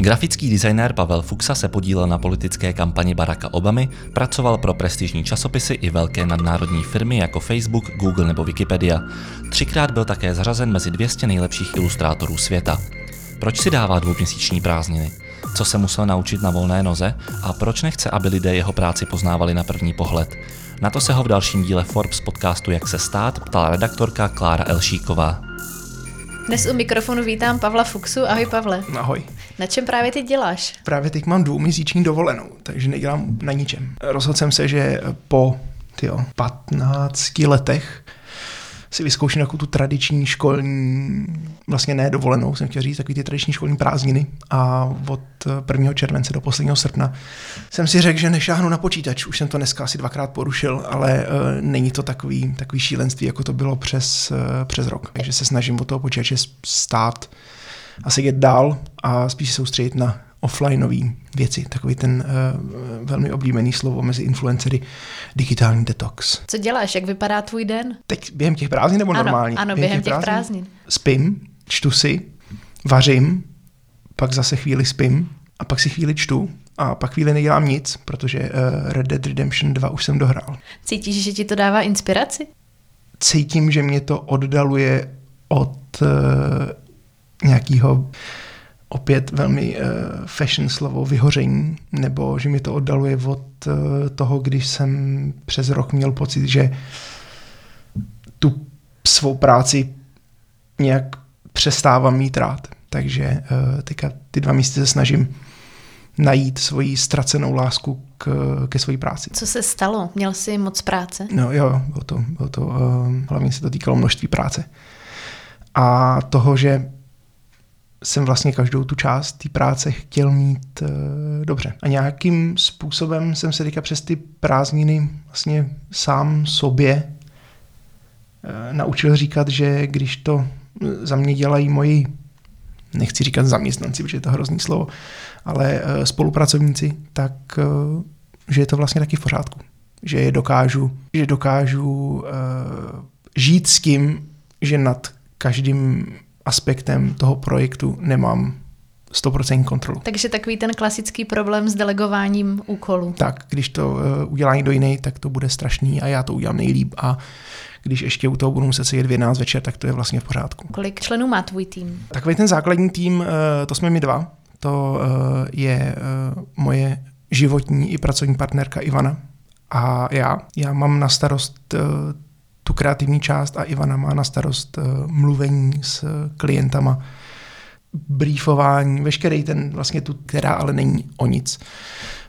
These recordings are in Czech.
Grafický designér Pavel Fuxa se podílel na politické kampani Baracka Obamy, pracoval pro prestižní časopisy i velké nadnárodní firmy jako Facebook, Google nebo Wikipedia. Třikrát byl také zařazen mezi 200 nejlepších ilustrátorů světa. Proč si dává dvouměsíční prázdniny? Co se musel naučit na volné noze a proč nechce, aby lidé jeho práci poznávali na první pohled? Na to se ho v dalším díle Forbes podcastu Jak se stát ptala redaktorka Klára Elšíková. Dnes u mikrofonu vítám Pavla Fuxu. Ahoj Pavle. Ahoj. Na čem právě ty děláš? Právě teď mám dvouměsíční dovolenou, takže nedělám na ničem. Rozhodl jsem se, že po tyjo, 15 letech si vyzkouším jako tu tradiční školní, vlastně ne dovolenou, jsem chtěl říct, takový ty tradiční školní prázdniny a od 1. července do posledního srpna jsem si řekl, že nešáhnu na počítač. Už jsem to dneska asi dvakrát porušil, ale uh, není to takový, takový šílenství, jako to bylo přes, uh, přes rok. Takže se snažím od toho počítače stát a sedět dál a spíš se soustředit na offlineové věci. Takový ten uh, velmi oblíbený slovo mezi influencery digitální detox. Co děláš? Jak vypadá tvůj den? Teď během těch prázdnin nebo ano, normálně? Ano, během, během těch, těch prázdnin. Spím, čtu si, vařím, pak zase chvíli spím a pak si chvíli čtu a pak chvíli nedělám nic, protože uh, Red Dead Redemption 2 už jsem dohrál. Cítíš, že ti to dává inspiraci? Cítím, že mě to oddaluje od uh, nějakého opět velmi uh, fashion slovo vyhoření, nebo že mi to oddaluje od uh, toho, když jsem přes rok měl pocit, že tu svou práci nějak přestávám mít rád. Takže uh, teďka ty dva místy se snažím najít svoji ztracenou lásku k, ke své práci. Co se stalo? Měl jsi moc práce? No jo, bylo to, bylo to uh, hlavně se to týkalo množství práce. A toho, že jsem vlastně každou tu část té práce chtěl mít uh, dobře. A nějakým způsobem jsem se teďka přes ty prázdniny vlastně sám sobě uh, naučil říkat, že když to za mě dělají moji, nechci říkat zaměstnanci, protože je to hrozný slovo, ale uh, spolupracovníci, tak uh, že je to vlastně taky v pořádku. Že je dokážu, že dokážu uh, žít s tím, že nad každým aspektem toho projektu nemám 100% kontrolu. Takže takový ten klasický problém s delegováním úkolů. Tak, když to uh, udělá někdo jiný, tak to bude strašný a já to udělám nejlíp a když ještě u toho budu muset sedět v 11 večer, tak to je vlastně v pořádku. Kolik členů má tvůj tým? Takový ten základní tým, uh, to jsme my dva. To uh, je moje životní i pracovní partnerka Ivana a já. Já mám na starost tu kreativní část a Ivana má na starost uh, mluvení s klientama, briefování, veškerý ten vlastně tu, která ale není o nic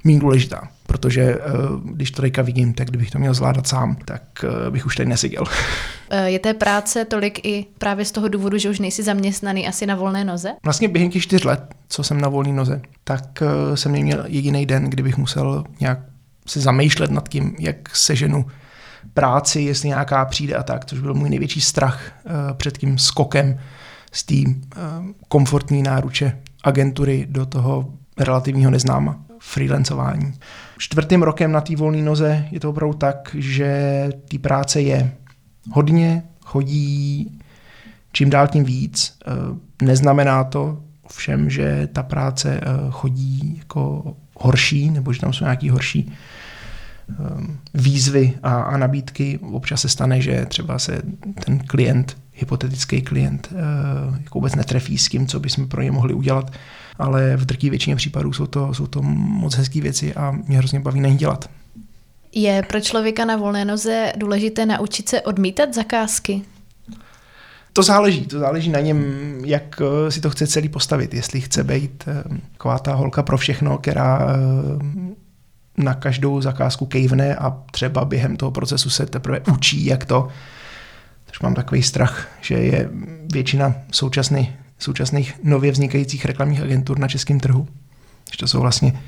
méně důležitá, protože uh, když to teďka vidím, tak kdybych to měl zvládat sám, tak uh, bych už tady neseděl. Je té práce tolik i právě z toho důvodu, že už nejsi zaměstnaný asi na volné noze? Vlastně během těch čtyř let, co jsem na volné noze, tak jsem neměl jediný den, kdybych musel nějak se zamýšlet nad tím, jak seženu práci, jestli nějaká přijde a tak, což byl můj největší strach uh, před tím skokem z té uh, komfortní náruče agentury do toho relativního neznáma, freelancování. Čtvrtým rokem na té volné noze je to opravdu tak, že té práce je hodně, chodí čím dál tím víc. Uh, neznamená to všem, že ta práce chodí jako horší, nebo že tam jsou nějaký horší výzvy a, a nabídky. Občas se stane, že třeba se ten klient, hypotetický klient, uh, jako vůbec netrefí s tím, co bychom pro ně mohli udělat, ale v drtí většině případů jsou to, jsou to moc hezké věci a mě hrozně baví na dělat. Je pro člověka na volné noze důležité naučit se odmítat zakázky? To záleží, to záleží na něm, jak uh, si to chce celý postavit. Jestli chce být uh, taková ta holka pro všechno, která na každou zakázku kejvne a třeba během toho procesu se teprve učí, jak to. Takže mám takový strach, že je většina současných, současných nově vznikajících reklamních agentur na českém trhu. Že to jsou vlastně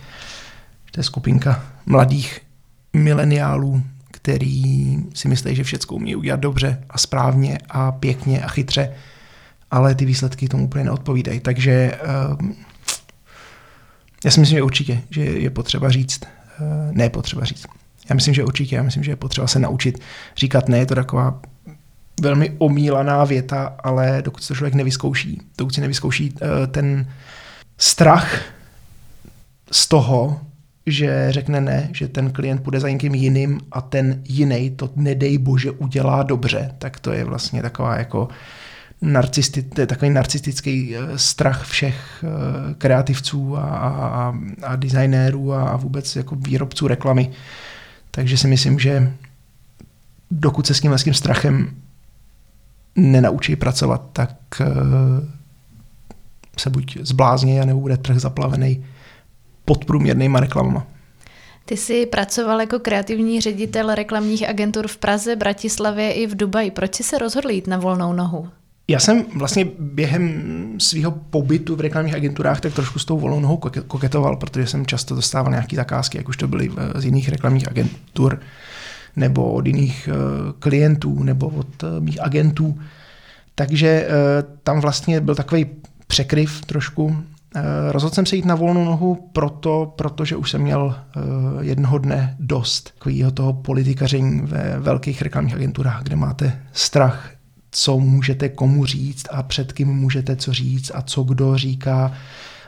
to je skupinka mladých mileniálů, který si myslí, že všechno umí udělat dobře a správně a pěkně a chytře, ale ty výsledky tomu úplně neodpovídají. Takže um, já si myslím, že určitě, že je potřeba říct, Eh, ne potřeba říct. Já myslím, že určitě, já myslím, že je potřeba se naučit říkat ne, je to taková velmi omílaná věta, ale dokud to člověk nevyzkouší, dokud si nevyzkouší eh, ten strach z toho, že řekne ne, že ten klient půjde za někým jiným a ten jiný to nedej bože udělá dobře, tak to je vlastně taková jako narcisti, to je takový narcistický eh, strach všech eh, kreativců a, a, a designérů a vůbec jako výrobců reklamy. Takže si myslím, že dokud se s tím, s tím strachem nenaučí pracovat, tak eh, se buď zblázní, nebo bude trh zaplavený podprůměrnýma reklamama. Ty jsi pracoval jako kreativní ředitel reklamních agentur v Praze, Bratislavě i v Dubaji. Proč jsi se rozhodl jít na volnou nohu? Já jsem vlastně během svého pobytu v reklamních agenturách tak trošku s tou volnou nohou koketoval, protože jsem často dostával nějaké zakázky, jak už to byly z jiných reklamních agentur, nebo od jiných eh, klientů, nebo od eh, mých agentů. Takže eh, tam vlastně byl takový překryv trošku. Rozhodl jsem se jít na volnou nohu proto, protože už jsem měl jednoho dne dost takového toho politikaření ve velkých reklamních agenturách, kde máte strach co můžete komu říct a před kým můžete co říct a co kdo říká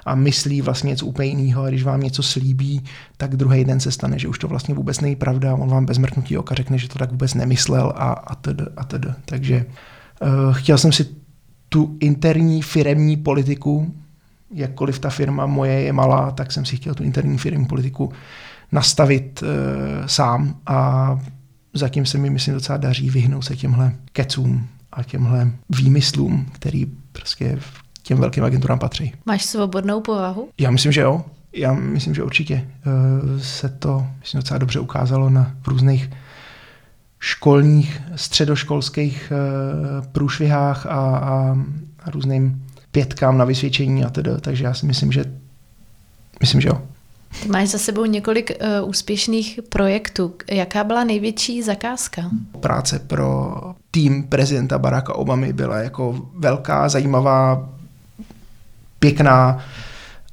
a myslí vlastně něco úplně jiného a když vám něco slíbí, tak druhý den se stane, že už to vlastně vůbec není pravda on vám bez mrknutí oka řekne, že to tak vůbec nemyslel a, a td. A td. Takže uh, chtěl jsem si tu interní firemní politiku, jakkoliv ta firma moje je malá, tak jsem si chtěl tu interní firmní politiku nastavit uh, sám a zatím se mi, myslím, docela daří vyhnout se těmhle kecům a těmhle výmyslům, který prostě těm velkým agenturám patří. Máš svobodnou povahu? Já myslím, že jo. Já myslím, že určitě eh, se to myslím, docela dobře ukázalo na různých školních, středoškolských eh, průšvihách a, a, a různým pětkám na vysvědčení a tedy. Takže já si myslím, že myslím, že jo. Ty máš za sebou několik uh, úspěšných projektů. Jaká byla největší zakázka? Práce pro tým prezidenta Baracka Obamy byla jako velká, zajímavá, pěkná,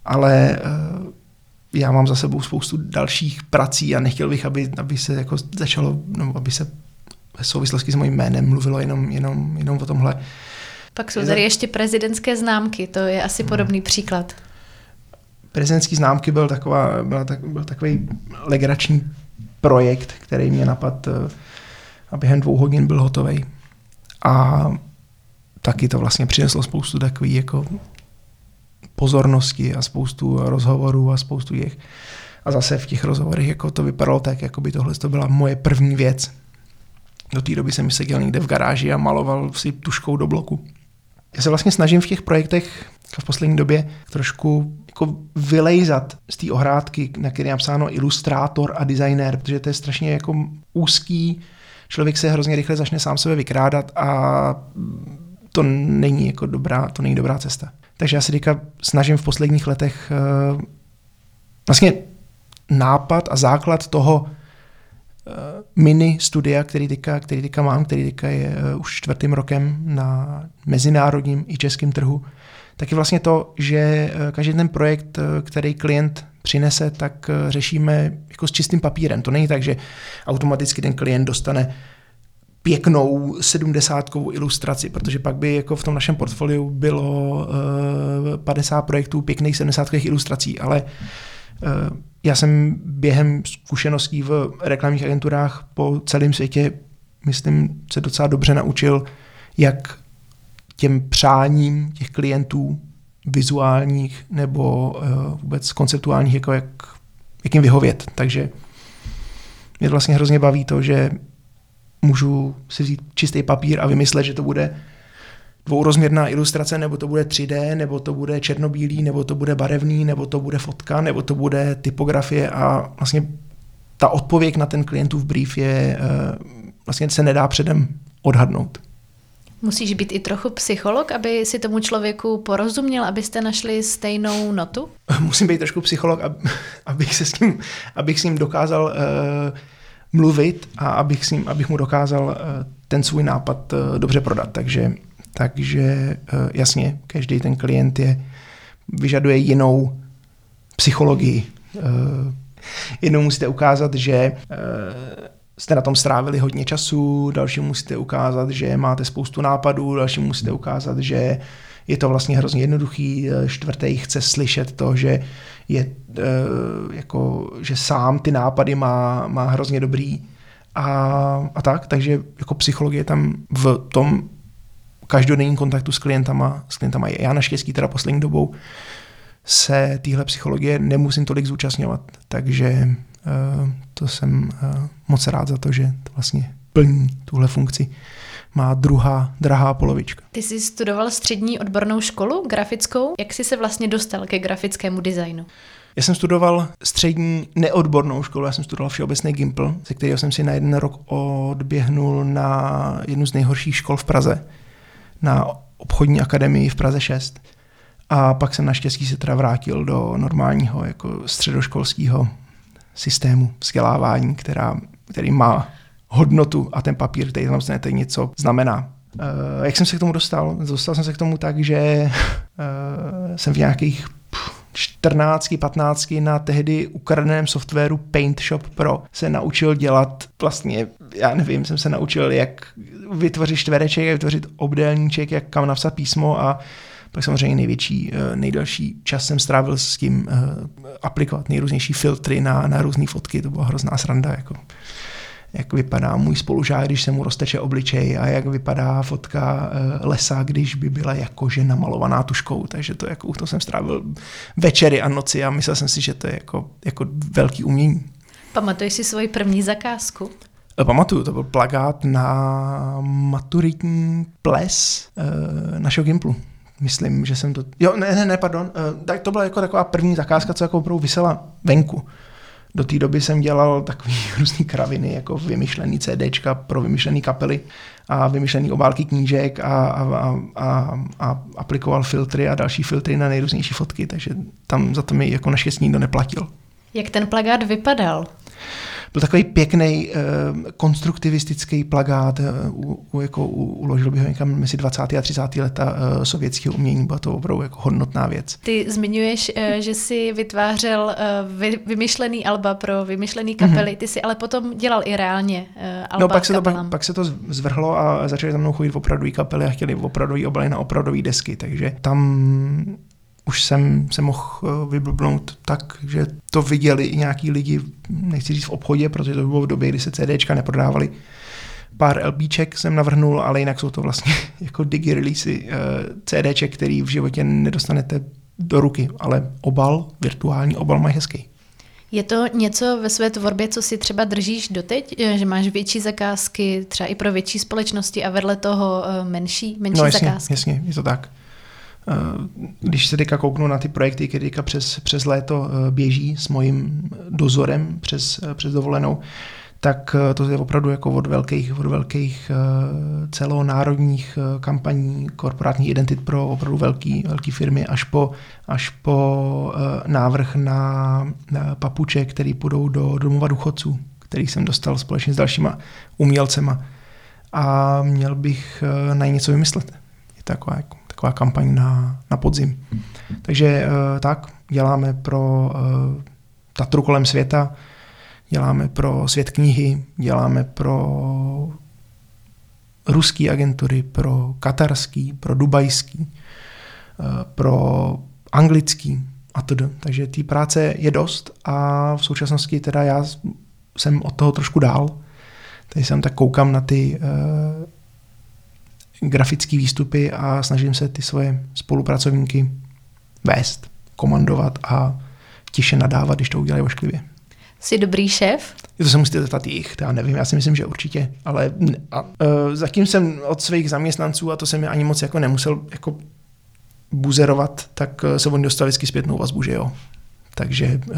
ale uh, já mám za sebou spoustu dalších prací a nechtěl bych, aby, aby se jako začalo, no, aby se v souvislosti s mojím jménem mluvilo jenom, jenom, jenom o tomhle. Pak jsou tady ještě prezidentské známky, to je asi podobný příklad prezidentský známky byl, taková, byla tak, byl takový legrační projekt, který mě napad eh, a během dvou hodin byl hotový. A taky to vlastně přineslo spoustu takových jako pozornosti a spoustu rozhovorů a spoustu jich. A zase v těch rozhovorech jako to vypadalo tak, jako by tohle to byla moje první věc. Do té doby jsem seděl někde v garáži a maloval si tuškou do bloku. Já se vlastně snažím v těch projektech v poslední době trošku jako vylejzat z té ohrádky, na které je napsáno ilustrátor a designer, protože to je strašně jako úzký, člověk se hrozně rychle začne sám sebe vykrádat a to není jako dobrá, to není dobrá cesta. Takže já se teďka snažím v posledních letech uh, vlastně nápad a základ toho uh, mini studia, který teďka, který teďka mám, který teďka je uh, už čtvrtým rokem na mezinárodním i českém trhu, tak je vlastně to, že eh, každý ten projekt, eh, který klient přinese, tak eh, řešíme jako s čistým papírem. To není tak, že automaticky ten klient dostane pěknou sedmdesátkovou ilustraci, protože pak by jako v tom našem portfoliu bylo uh, 50 projektů pěkných sedmdesátkových ilustrací, ale já jsem během zkušeností v reklamních agenturách po celém světě, myslím, se docela dobře naučil, jak těm přáním těch klientů vizuálních nebo uh, vůbec konceptuálních, jako jak, jak jim vyhovět. Takže mě vlastně hrozně baví to, že můžu si vzít čistý papír a vymyslet, že to bude dvourozměrná ilustrace, nebo to bude 3D, nebo to bude černobílý, nebo to bude barevný, nebo to bude fotka, nebo to bude typografie a vlastně ta odpověď na ten klientův brief je, uh, vlastně se nedá předem odhadnout. Musíš být i trochu psycholog, aby si tomu člověku porozuměl, abyste našli stejnou notu? Musím být trošku psycholog, abych, se s ním, abych s ním dokázal uh, mluvit a abych, s ním, abych mu dokázal uh, ten svůj nápad uh, dobře prodat. Takže, takže uh, jasně, každý ten klient je, vyžaduje jinou psychologii. Uh, jednou musíte ukázat, že uh, jste na tom strávili hodně času, další musíte ukázat, že máte spoustu nápadů, další musíte ukázat, že je to vlastně hrozně jednoduchý, čtvrtý chce slyšet to, že je jako, že sám ty nápady má, má hrozně dobrý a, a tak, takže jako psychologie tam v tom každodenním kontaktu s klientama, s klientama je. Já naštěstí teda poslední dobou se téhle psychologie nemusím tolik zúčastňovat, takže uh, to jsem uh, moc rád za to, že to vlastně plní tuhle funkci má druhá drahá polovička. Ty jsi studoval střední odbornou školu grafickou. Jak jsi se vlastně dostal ke grafickému designu? Já jsem studoval střední neodbornou školu, já jsem studoval všeobecný Gimpl, ze kterého jsem si na jeden rok odběhnul na jednu z nejhorších škol v Praze, na obchodní akademii v Praze 6. A pak jsem naštěstí se teda vrátil do normálního jako středoškolského systému vzdělávání, která, který má hodnotu a ten papír, který tam znete, něco znamená. Uh, jak jsem se k tomu dostal? Dostal jsem se k tomu tak, že uh, jsem v nějakých 14, 15 na tehdy ukradeném softwaru Paint Shop Pro se naučil dělat vlastně, já nevím, jsem se naučil, jak vytvořit čtvereček, jak vytvořit obdélníček, jak kam napsat písmo a pak samozřejmě největší, eh, nejdelší čas jsem strávil s tím uh, aplikovat nejrůznější filtry na, na různé fotky, to byla hrozná sranda. Jako jak vypadá můj spolužák, když se mu rozteče obličej a jak vypadá fotka uh, lesa, když by byla jakože namalovaná tuškou. Takže to, jako, to jsem strávil večery a noci a myslel jsem si, že to je jako, jako velký umění. Pamatuješ si svoji první zakázku? Pamatuju, to byl plagát na maturitní ples našeho Gimplu. Myslím, že jsem to... Jo, ne, ne, ne, pardon. Uh, tak to byla jako taková první zakázka, co jako opravdu vysela venku. Do té doby jsem dělal takový různý kraviny, jako vymyšlený CDčka pro vymyšlený kapely a vymyšlený obálky knížek a, a, a, a, a aplikoval filtry a další filtry na nejrůznější fotky, takže tam za to mi jako naštěstí nikdo neplatil. Jak ten plagát vypadal? Byl takový pěkný uh, konstruktivistický plagát, uh, u, jako u, uložil bych ho někam mezi 20. a 30. leta uh, sovětského umění, byla to opravdu jako hodnotná věc. Ty zmiňuješ, uh, že jsi vytvářel uh, vy, vymyšlený alba pro vymyšlený kapely, mm-hmm. ty jsi ale potom dělal i reálně uh, alba No pak se, to, pak, pak se to zvrhlo a začaly za mnou chodit opravdový kapely a chtěli opravdový obaly na opravdové desky, takže tam už jsem se mohl eh, vyblbnout tak, že to viděli i nějaký lidi, nechci říct v obchodě, protože to bylo v době, kdy se CDčka neprodávaly. Pár LBček jsem navrhnul, ale jinak jsou to vlastně jako digi releasy uh, CDček, který v životě nedostanete do ruky, ale obal, virtuální obal mají hezký. Je to něco ve své tvorbě, co si třeba držíš doteď, eh, že máš větší zakázky, třeba i pro větší společnosti a vedle toho menší, menší no, jasně, zakázky? jasně, je to tak. Eh, když se teďka kouknu na ty projekty, které teďka přes, přes léto eh, běží s mojím dozorem přes, eh, přes dovolenou, tak to je opravdu jako od velkých, od velkých celonárodních kampaní, korporátních identit pro opravdu velký, velký firmy, až po, až po návrh na, papuče, který půjdou do domova důchodců, který jsem dostal společně s dalšíma umělcema. A měl bych na ně něco vymyslet. Je taková jako taková kampaň na, na podzim. Takže uh, tak, děláme pro uh, Tatru kolem světa, děláme pro svět knihy, děláme pro ruský agentury, pro katarský, pro dubajský, uh, pro anglický a td. Takže té práce je dost a v současnosti teda já jsem od toho trošku dál. Tady jsem tak koukám na ty grafické výstupy a snažím se ty svoje spolupracovníky vést, komandovat a tiše nadávat, když to udělají ošklivě. Jsi dobrý šéf? To se musíte zeptat jich, já nevím, já si myslím, že určitě, ale a, uh, zatím jsem od svých zaměstnanců, a to jsem ani moc jako nemusel jako buzerovat, tak uh, se oni dostali vždycky zpětnou vazbu, že jo. Takže uh,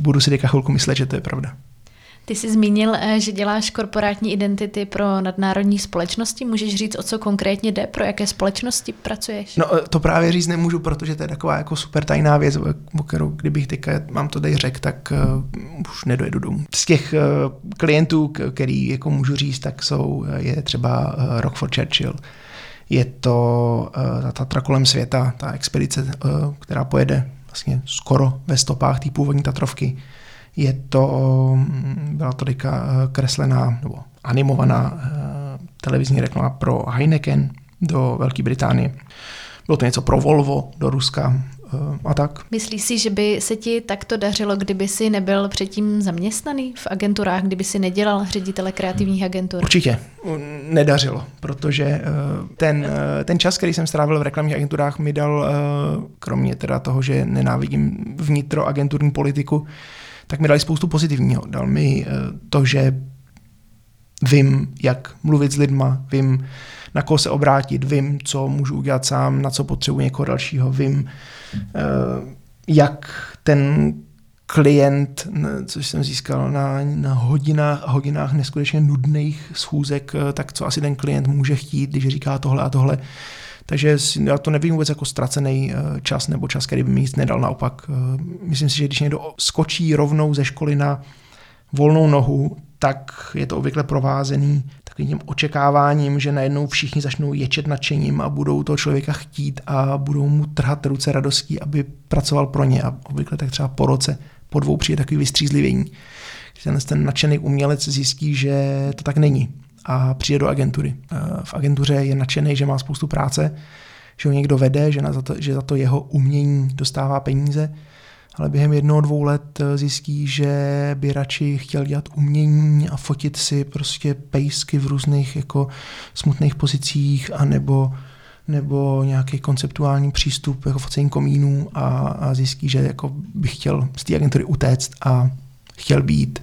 budu si teďka chvilku myslet, že to je pravda. Ty jsi zmínil, eh, že děláš korporátní identity pro nadnárodní společnosti. Můžeš říct, o co konkrétně jde? Pro jaké společnosti pracuješ? No eh, to právě říct nemůžu, protože to je taková jako super tajná věc, o kterou kdybych teďka mám to tady řekl, tak uh, už nedojedu domů. Z těch uh, klientů, který jako můžu říct, tak jsou, je třeba uh, Rockford Churchill, je to uh, ta Tatra kolem světa, ta expedice, uh, která pojede vlastně skoro ve stopách té původní Tatrovky je to, mm, byla to teďka eh, kreslená nebo animovaná eh, televizní reklama pro Heineken do Velké Británie. Bylo to něco pro Volvo do Ruska eh, a tak. Myslíš si, že by se ti takto dařilo, kdyby si nebyl předtím zaměstnaný v agenturách, kdyby si nedělal ředitele kreativních agentur? Určitě nedařilo, protože ten, ten čas, který jsem strávil v reklamních agenturách, mi dal, kromě teda toho, že nenávidím vnitroagenturní politiku, tak mi dali spoustu pozitivního. Dal mi to, že vím, jak mluvit s lidma, vím, na koho se obrátit, vím, co můžu udělat sám, na co potřebuji někoho dalšího, vím, eh, jak ten klient, což jsem získal na, na hodinách hodinách neskutečně nudných schůzek, eh, tak co asi ten klient může chtít, když říká tohle a tohle. Takže já to nevím vůbec jako ztracený eh, čas nebo čas, který by mi nic nedal. Naopak, myslím si, že když někdo skočí rovnou ze školy na volnou nohu, tak je to obvykle provázený takovým tím očekáváním, že najednou všichni začnou ječet nadšením a budou toho člověka chtít a budou mu trhat ruce radostí, aby pracoval pro ně. A obvykle tak třeba po roce, po dvou přijde takový vystřízlivění. Ten, ten nadšený umělec zjistí, že to tak není a přijde do agentury. V agentuře je nadšený, že má spoustu práce, že ho někdo vede, že, za to, že za to jeho umění dostává peníze ale během jednoho, dvou let eh, zjistí, že by radši chtěl dělat umění a fotit si prostě pejsky v různých jako smutných pozicích a nebo nebo nějaký konceptuální přístup jako focení komínů a, a zjistí, že jako by chtěl z té agentury utéct a chtěl být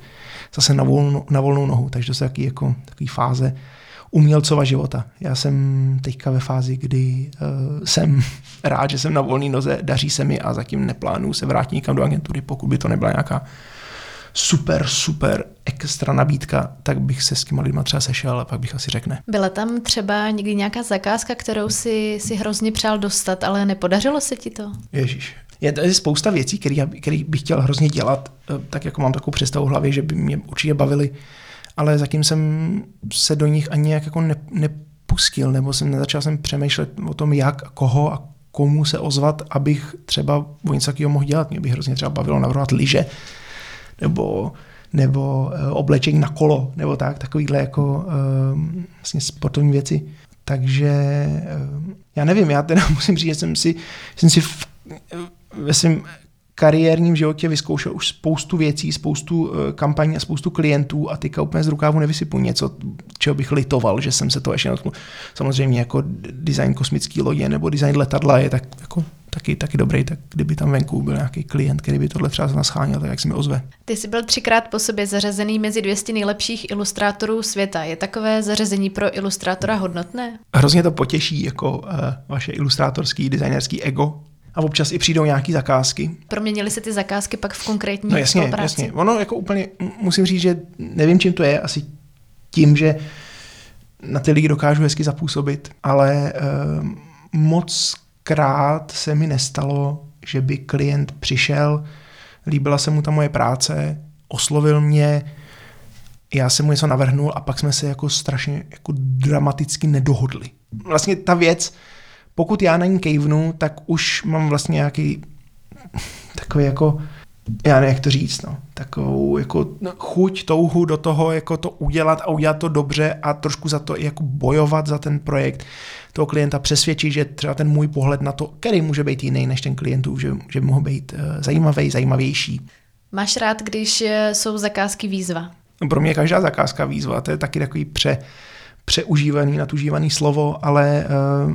zase na, volnou, na volnou nohu. Takže to jsou taky jako takový fáze umělcova života. Já jsem teďka ve fázi, kdy uh, jsem rád, že jsem na volné noze, daří se mi a zatím neplánuju se vrátit někam do agentury, pokud by to nebyla nějaká super, super extra nabídka, tak bych se s těma lidma třeba sešel a pak bych asi řekne. Byla tam třeba někdy nějaká zakázka, kterou si, si hrozně přál dostat, ale nepodařilo se ti to? Ježíš. Je tady spousta věcí, které bych chtěl hrozně dělat, eh, tak jako mám takovou představu v hlavě, že by mě určitě bavily ale zatím jsem se do nich ani nějak jako ne, nepustil, nebo jsem nezačal jsem přemýšlet o tom, jak, koho a komu se ozvat, abych třeba o něco takového mohl dělat. Mě by hrozně třeba bavilo navrhovat lyže, nebo, nebo uh, oblečení na kolo, nebo tak, takovýhle jako uh, vlastně sportovní věci. Takže já nevím, já teda musím říct, že jsem si, jsem si v, ve svém kariérním životě vyzkoušel už spoustu věcí, spoustu eh, kampaní a spoustu klientů a teďka úplně z rukávu nevysypu něco, čeho bych litoval, že jsem se to ještě natknul. Samozřejmě jako design kosmický lodě nebo design letadla je tak jako taky, taky dobrý, tak kdyby tam venku byl nějaký klient, který by tohle třeba nascháněl, tak jak se mi ozve. Ty jsi byl třikrát po sobě zařazený mezi 200 nejlepších ilustrátorů světa. Je takové zařazení pro ilustrátora hodnotné? Hrozně to potěší jako uh, vaše ilustrátorský, designerský ego, a občas i přijdou nějaké zakázky. Proměnily se ty zakázky pak v konkrétní no jasně, spolupráci? jasně. Ono jako úplně, musím říct, že nevím, čím to je, asi tím, že na ty lidi dokážu hezky zapůsobit, ale uh, moc krát se mi nestalo, že by klient přišel, líbila se mu ta moje práce, oslovil mě, já jsem mu něco navrhnul a pak jsme se jako strašně jako dramaticky nedohodli. Vlastně ta věc, pokud já na ní kejvnu, tak už mám vlastně nějaký takový jako, já nevím, jak to říct, no, takovou jako chuť, touhu do toho, jako to udělat a udělat to dobře a trošku za to jako bojovat za ten projekt toho klienta, přesvědčit, že třeba ten můj pohled na to, který může být jiný než ten klientů, že, že mohl být uh, zajímavý, zajímavější. Máš rád, když eh, jsou zakázky výzva? No, pro mě každá zakázka výzva, to je taky takový pře, přeužívaný, natužívaný slovo, ale uh,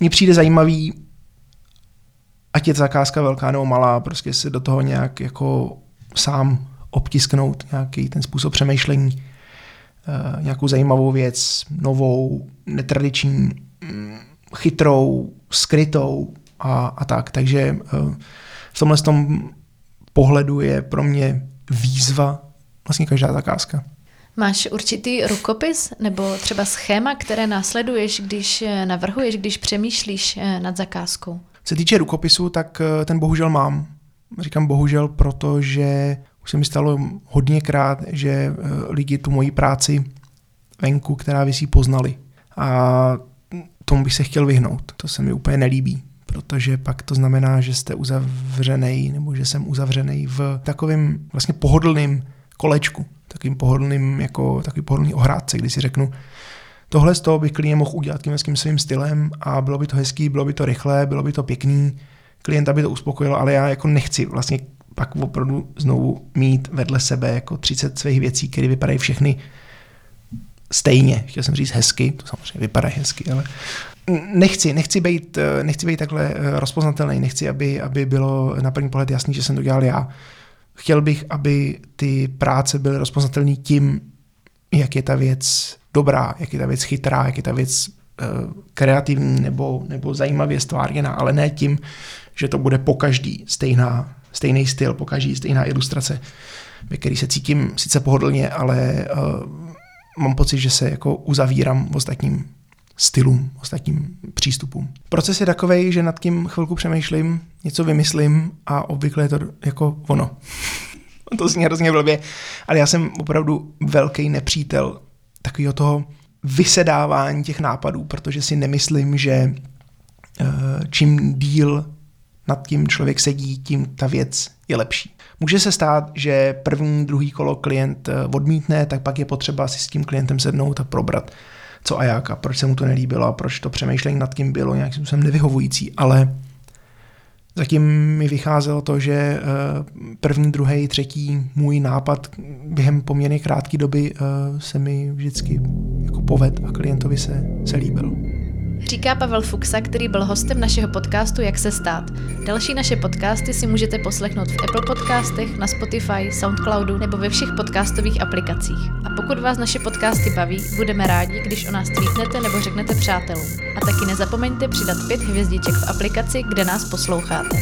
mně přijde zajímavý, ať je zakázka velká nebo malá, prostě si do toho nějak jako sám obtisknout nějaký ten způsob přemýšlení, uh, nějakou zajímavou věc, novou, netradiční, um, chytrou, skrytou a, a tak. Takže uh, v tomhle tom pohledu je pro mě výzva vlastně každá zakázka. Máš určitý rukopis nebo třeba schéma, které následuješ, když eh, navrhuješ, když přemýšlíš eh, nad zakázkou? Se týče rukopisu, tak eh, ten bohužel mám. Říkám bohužel, protože už se mi stalo hodněkrát, že lidi tu moji práci venku, která vysí, poznali. A tomu bych se chtěl vyhnout. To se mi úplně nelíbí, protože pak to znamená, že jste uzavřený, nebo že jsem uzavřený v takovém vlastně pohodlným kolečku takovým pohodlným, jako takový pohodlný ohrádce, kdy si řeknu, Tohle z toho bych klidně mohl udělat tím svým stylem a bylo by to hezký, bylo by to rychlé, bylo by to pěkný, klienta by to uspokojilo, ale já jako nechci vlastně pak opravdu znovu mít vedle sebe jako 30 svých věcí, které vypadají všechny stejně. Chtěl jsem říct hezky, to samozřejmě vypadá hezky, ale nechci, nechci být, nechci být takhle eh, rozpoznatelný, nechci, aby, aby bylo na první pohled jasný, že jsem to dělal já. Chtěl bych, aby ty práce byly rozpoznatelné tím, jak je ta věc dobrá, jak je ta věc chytrá, jak je ta věc uh, kreativní nebo, nebo zajímavě stvárněná, ale ne tím, že to bude po každý stejná, stejný styl, po každý stejná ilustrace, ve který se cítím sice pohodlně, ale uh, mám pocit, že se jako uzavírám ostatním stylům, ostatním přístupům. Proces je takový, že nad tím chvilku přemýšlím, něco vymyslím a obvykle je to jako ono. to zní hrozně blbě, ale já jsem opravdu velký nepřítel takového toho vysedávání těch nápadů, protože si nemyslím, že eh, čím díl nad tím člověk sedí, tím ta věc je lepší. Může se stát, že první, druhý kolo klient eh, odmítne, tak pak je potřeba si s tím klientem sednout a probrat, co a jak a proč se mu to nelíbilo a proč to přemýšlení nad tím bylo nějakým způsobem nevyhovující, ale zatím mi vycházelo to, že eh, první, druhý, třetí můj nápad během poměrně krátké doby eh, se mi vždycky jako poved a klientovi se, se líbil. Říká Pavel Fuxa, který byl hostem našeho podcastu Jak se stát. Další naše podcasty si můžete poslechnout v Apple podcastech, na Spotify, Soundcloudu nebo ve všech podcastových aplikacích. A pokud vás naše podcasty baví, budeme rádi, když o nás tweetnete nebo řeknete přátelům. A taky nezapomeňte přidat pět hvězdiček v aplikaci, kde nás posloucháte.